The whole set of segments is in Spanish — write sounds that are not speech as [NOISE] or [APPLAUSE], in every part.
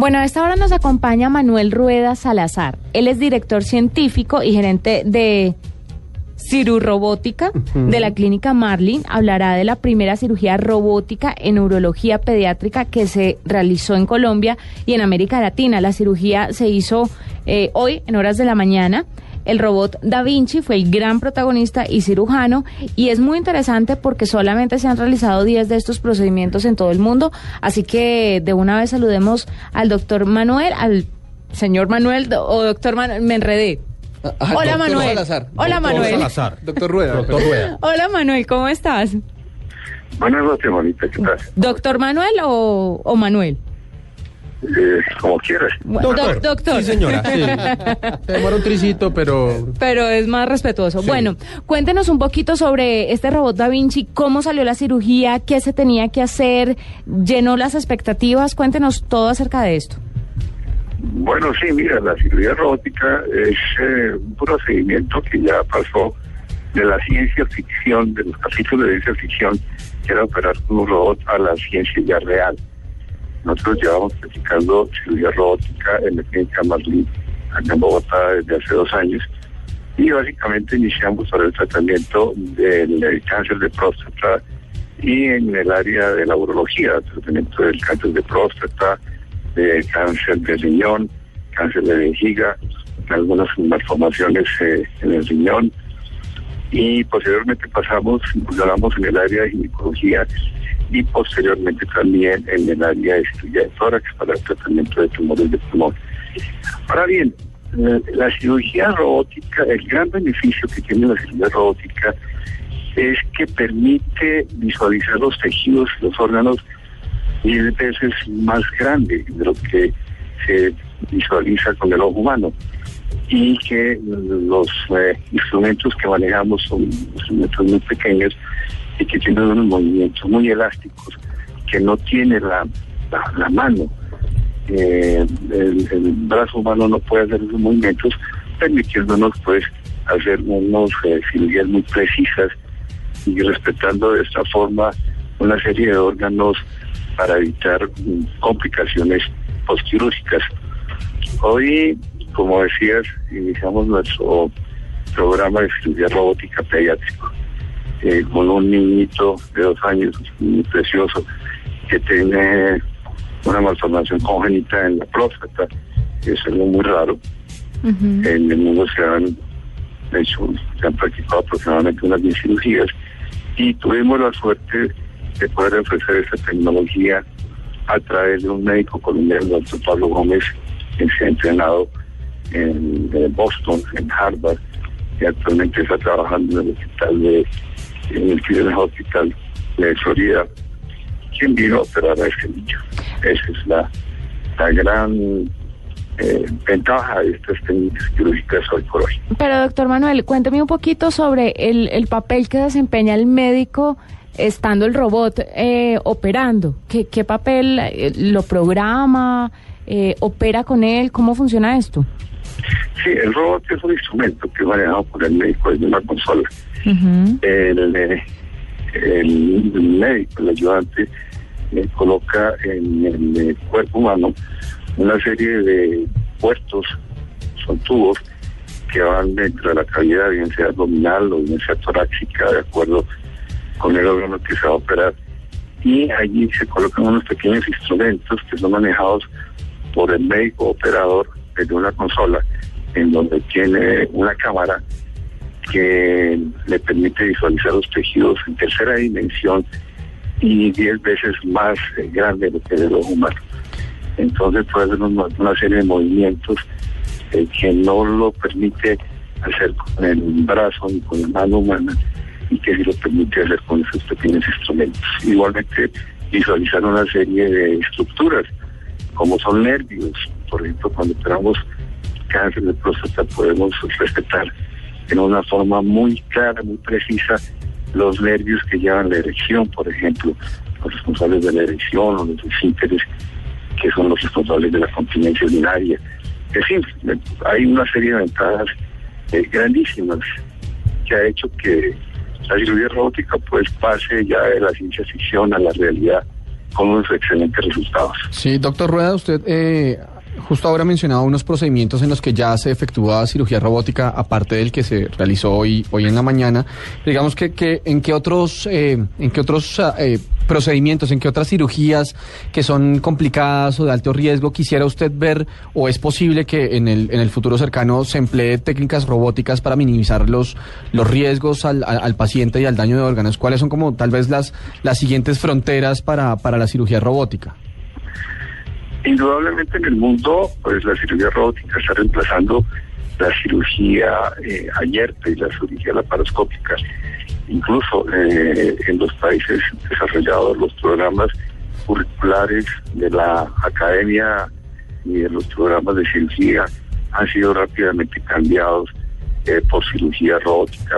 Bueno, a esta hora nos acompaña Manuel Rueda Salazar. Él es director científico y gerente de cirurrobótica de la clínica Marlin. Hablará de la primera cirugía robótica en neurología pediátrica que se realizó en Colombia y en América Latina. La cirugía se hizo eh, hoy en horas de la mañana. El robot Da Vinci fue el gran protagonista y cirujano y es muy interesante porque solamente se han realizado 10 de estos procedimientos en todo el mundo. Así que de una vez saludemos al doctor Manuel, al señor Manuel o doctor Manuel, me enredé. Ah, ah, Hola doctor Manuel. Salazar. Hola Doctor Manuel. Salazar. Doctor Rueda. Doctor Rueda. Hola Manuel, ¿cómo estás? Buenas noches, bonita, ¿qué tal? ¿Doctor Manuel o, o Manuel? Eh, como quieras. Bueno, doctor. Sí, señora. Sí. [LAUGHS] Se demora un tricito, pero... Pero es más respetuoso. Sí. Bueno, cuéntenos un poquito sobre este robot Da Vinci, cómo salió la cirugía, qué se tenía que hacer, llenó las expectativas, cuéntenos todo acerca de esto. Bueno, sí, mira, la cirugía robótica es eh, un procedimiento que ya pasó de la ciencia ficción, de los capítulos de ciencia ficción, que era operar con un robot, a la ciencia ya real. Nosotros llevamos practicando cirugía robótica en la clínica Marlin, acá en Bogotá, desde hace dos años. Y básicamente iniciamos para el tratamiento del cáncer de próstata y en el área de la urología, tratamiento del cáncer de próstata, de cáncer de riñón, cáncer de vejiga, algunas malformaciones eh, en el riñón. Y posteriormente pasamos, incursionamos en el área de ginecología y posteriormente también en el área de cirugía de tórax para el tratamiento de tumores de pulmón. Ahora bien, eh, la cirugía robótica, el gran beneficio que tiene la cirugía robótica es que permite visualizar los tejidos, los órganos, mil veces más grande de lo que se visualiza con el ojo humano y que los eh, instrumentos que manejamos son instrumentos muy pequeños y que tienen unos movimientos muy elásticos que no tiene la, la, mano. Eh, el, brazo humano no puede hacer esos movimientos, permitiéndonos pues hacer unos eh, cirugías muy precisas y respetando de esta forma una serie de órganos para evitar complicaciones postquirúrgicas. Hoy, como decías, iniciamos nuestro programa de cirugía robótica pediátrico eh, con un niñito de dos años muy precioso que tiene una malformación congénita en la próstata, que es algo muy raro. En el mundo se han hecho, se han practicado aproximadamente unas 10 cirugías y tuvimos la suerte de poder ofrecer esta tecnología a través de un médico colombiano, el doctor Pablo Gómez, que se ha entrenado en, Boston, en Harvard, y actualmente está trabajando en el hospital de, en el Children's Hospital de Florida, quien vino a operar a ese niño. Esa es la, la gran eh, ventaja de estas técnicas quirúrgicas hoy por hoy. Pero doctor Manuel, cuénteme un poquito sobre el, el papel que desempeña el médico estando el robot eh, operando. ¿Qué, qué papel eh, lo programa? Eh, ¿Opera con él? ¿Cómo funciona esto? Sí, el robot es un instrumento que es manejado por el médico desde una consola. El, eh, el médico, el ayudante, eh, coloca en el eh, cuerpo humano una serie de puertos, son tubos, que van dentro de la cavidad, bien sea abdominal o bien sea torácica, de acuerdo con el órgano que se va a operar. Y allí se colocan unos pequeños instrumentos que son manejados por el médico operador desde una consola, en donde tiene una cámara que le permite visualizar los tejidos en tercera dimensión y diez veces más eh, grande de que el ojo humano. Entonces puede hacer una serie de movimientos eh, que no lo permite hacer con el brazo ni con la mano humana y que sí lo permite hacer con esos pequeños instrumentos. Igualmente visualizar una serie de estructuras como son nervios. Por ejemplo, cuando operamos cáncer de próstata podemos respetar en una forma muy clara, muy precisa, los nervios que llevan la erección, por ejemplo, los responsables de la erección o los esfínteres, que son los responsables de la continencia urinaria. Es decir, hay una serie de ventajas eh, grandísimas que ha hecho que la cirugía robótica pues pase ya de la ciencia ficción a la realidad con unos excelentes resultados. Sí, doctor Rueda, usted eh, justo ahora mencionaba unos procedimientos en los que ya se efectúa cirugía robótica, aparte del que se realizó hoy, hoy en la mañana. Digamos que, que en qué otros, eh, en qué otros eh, procedimientos, en qué otras cirugías que son complicadas o de alto riesgo quisiera usted ver o es posible que en el, en el futuro cercano se emplee técnicas robóticas para minimizar los, los riesgos al, al, al paciente y al daño de órganos. ¿Cuáles son como tal vez las, las siguientes fronteras para, para la cirugía robótica? Indudablemente en el mundo, pues la cirugía robótica está reemplazando la cirugía eh, y la cirugía laparoscópica. Incluso eh, en los países desarrollados los programas curriculares de la academia y de los programas de cirugía han sido rápidamente cambiados eh, por cirugía robótica.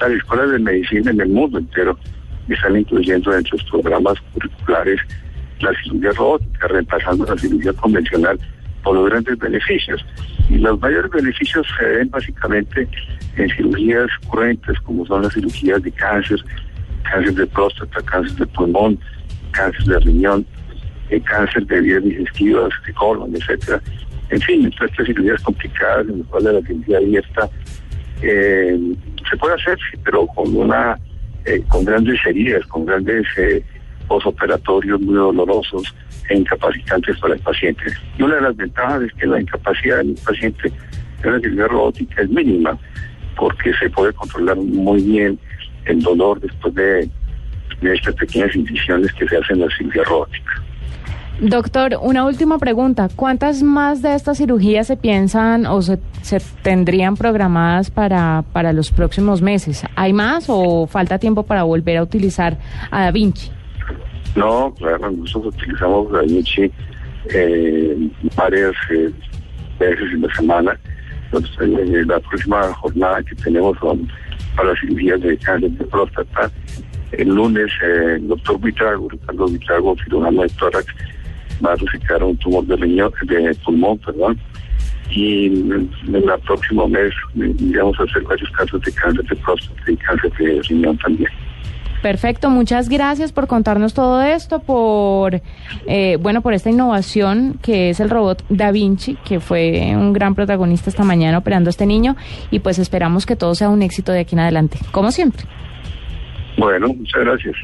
Las escuelas de medicina en el mundo entero están incluyendo de los programas curriculares la cirugía robótica, reemplazando la cirugía convencional por los grandes beneficios. Y los mayores beneficios se ven básicamente en cirugías currentes, como son las cirugías de cáncer, cáncer de próstata, cáncer de pulmón, cáncer de riñón, eh, cáncer de vías digestivas, de colon, etcétera. En fin, todas estas cirugías complicadas en las cuales la cirugía abierta eh, se puede hacer, pero con una eh, con grandes heridas, con grandes eh, posoperatorios muy dolorosos e incapacitantes para el paciente. Y una de las ventajas es que la incapacidad del paciente en la cirugía robótica es mínima, porque se puede controlar muy bien el dolor después de, estas pequeñas incisiones que se hacen en la cirugía robótica. Doctor, una última pregunta. ¿Cuántas más de estas cirugías se piensan o se, se, tendrían programadas para, para los próximos meses? ¿Hay más o falta tiempo para volver a utilizar a Da Vinci? No, claro, nosotros utilizamos Da Vinci eh, varias eh, veces en la semana. Entonces, eh, la próxima jornada que tenemos son para las cirugías de cáncer de próstata. El lunes, eh, el doctor Vitrago, Ricardo Vitrago, cirujano de tórax, va a resecar un tumor de riñón, de pulmón, perdón. Y en el próximo mes vamos a hacer varios casos de cáncer de próstata y cáncer de riñón también. Perfecto, muchas gracias por contarnos todo esto, por eh, bueno, por esta innovación que es el robot Da Vinci, que fue un gran protagonista esta mañana operando a este niño, y pues esperamos que todo sea un éxito de aquí en adelante, como siempre. Bueno, muchas gracias.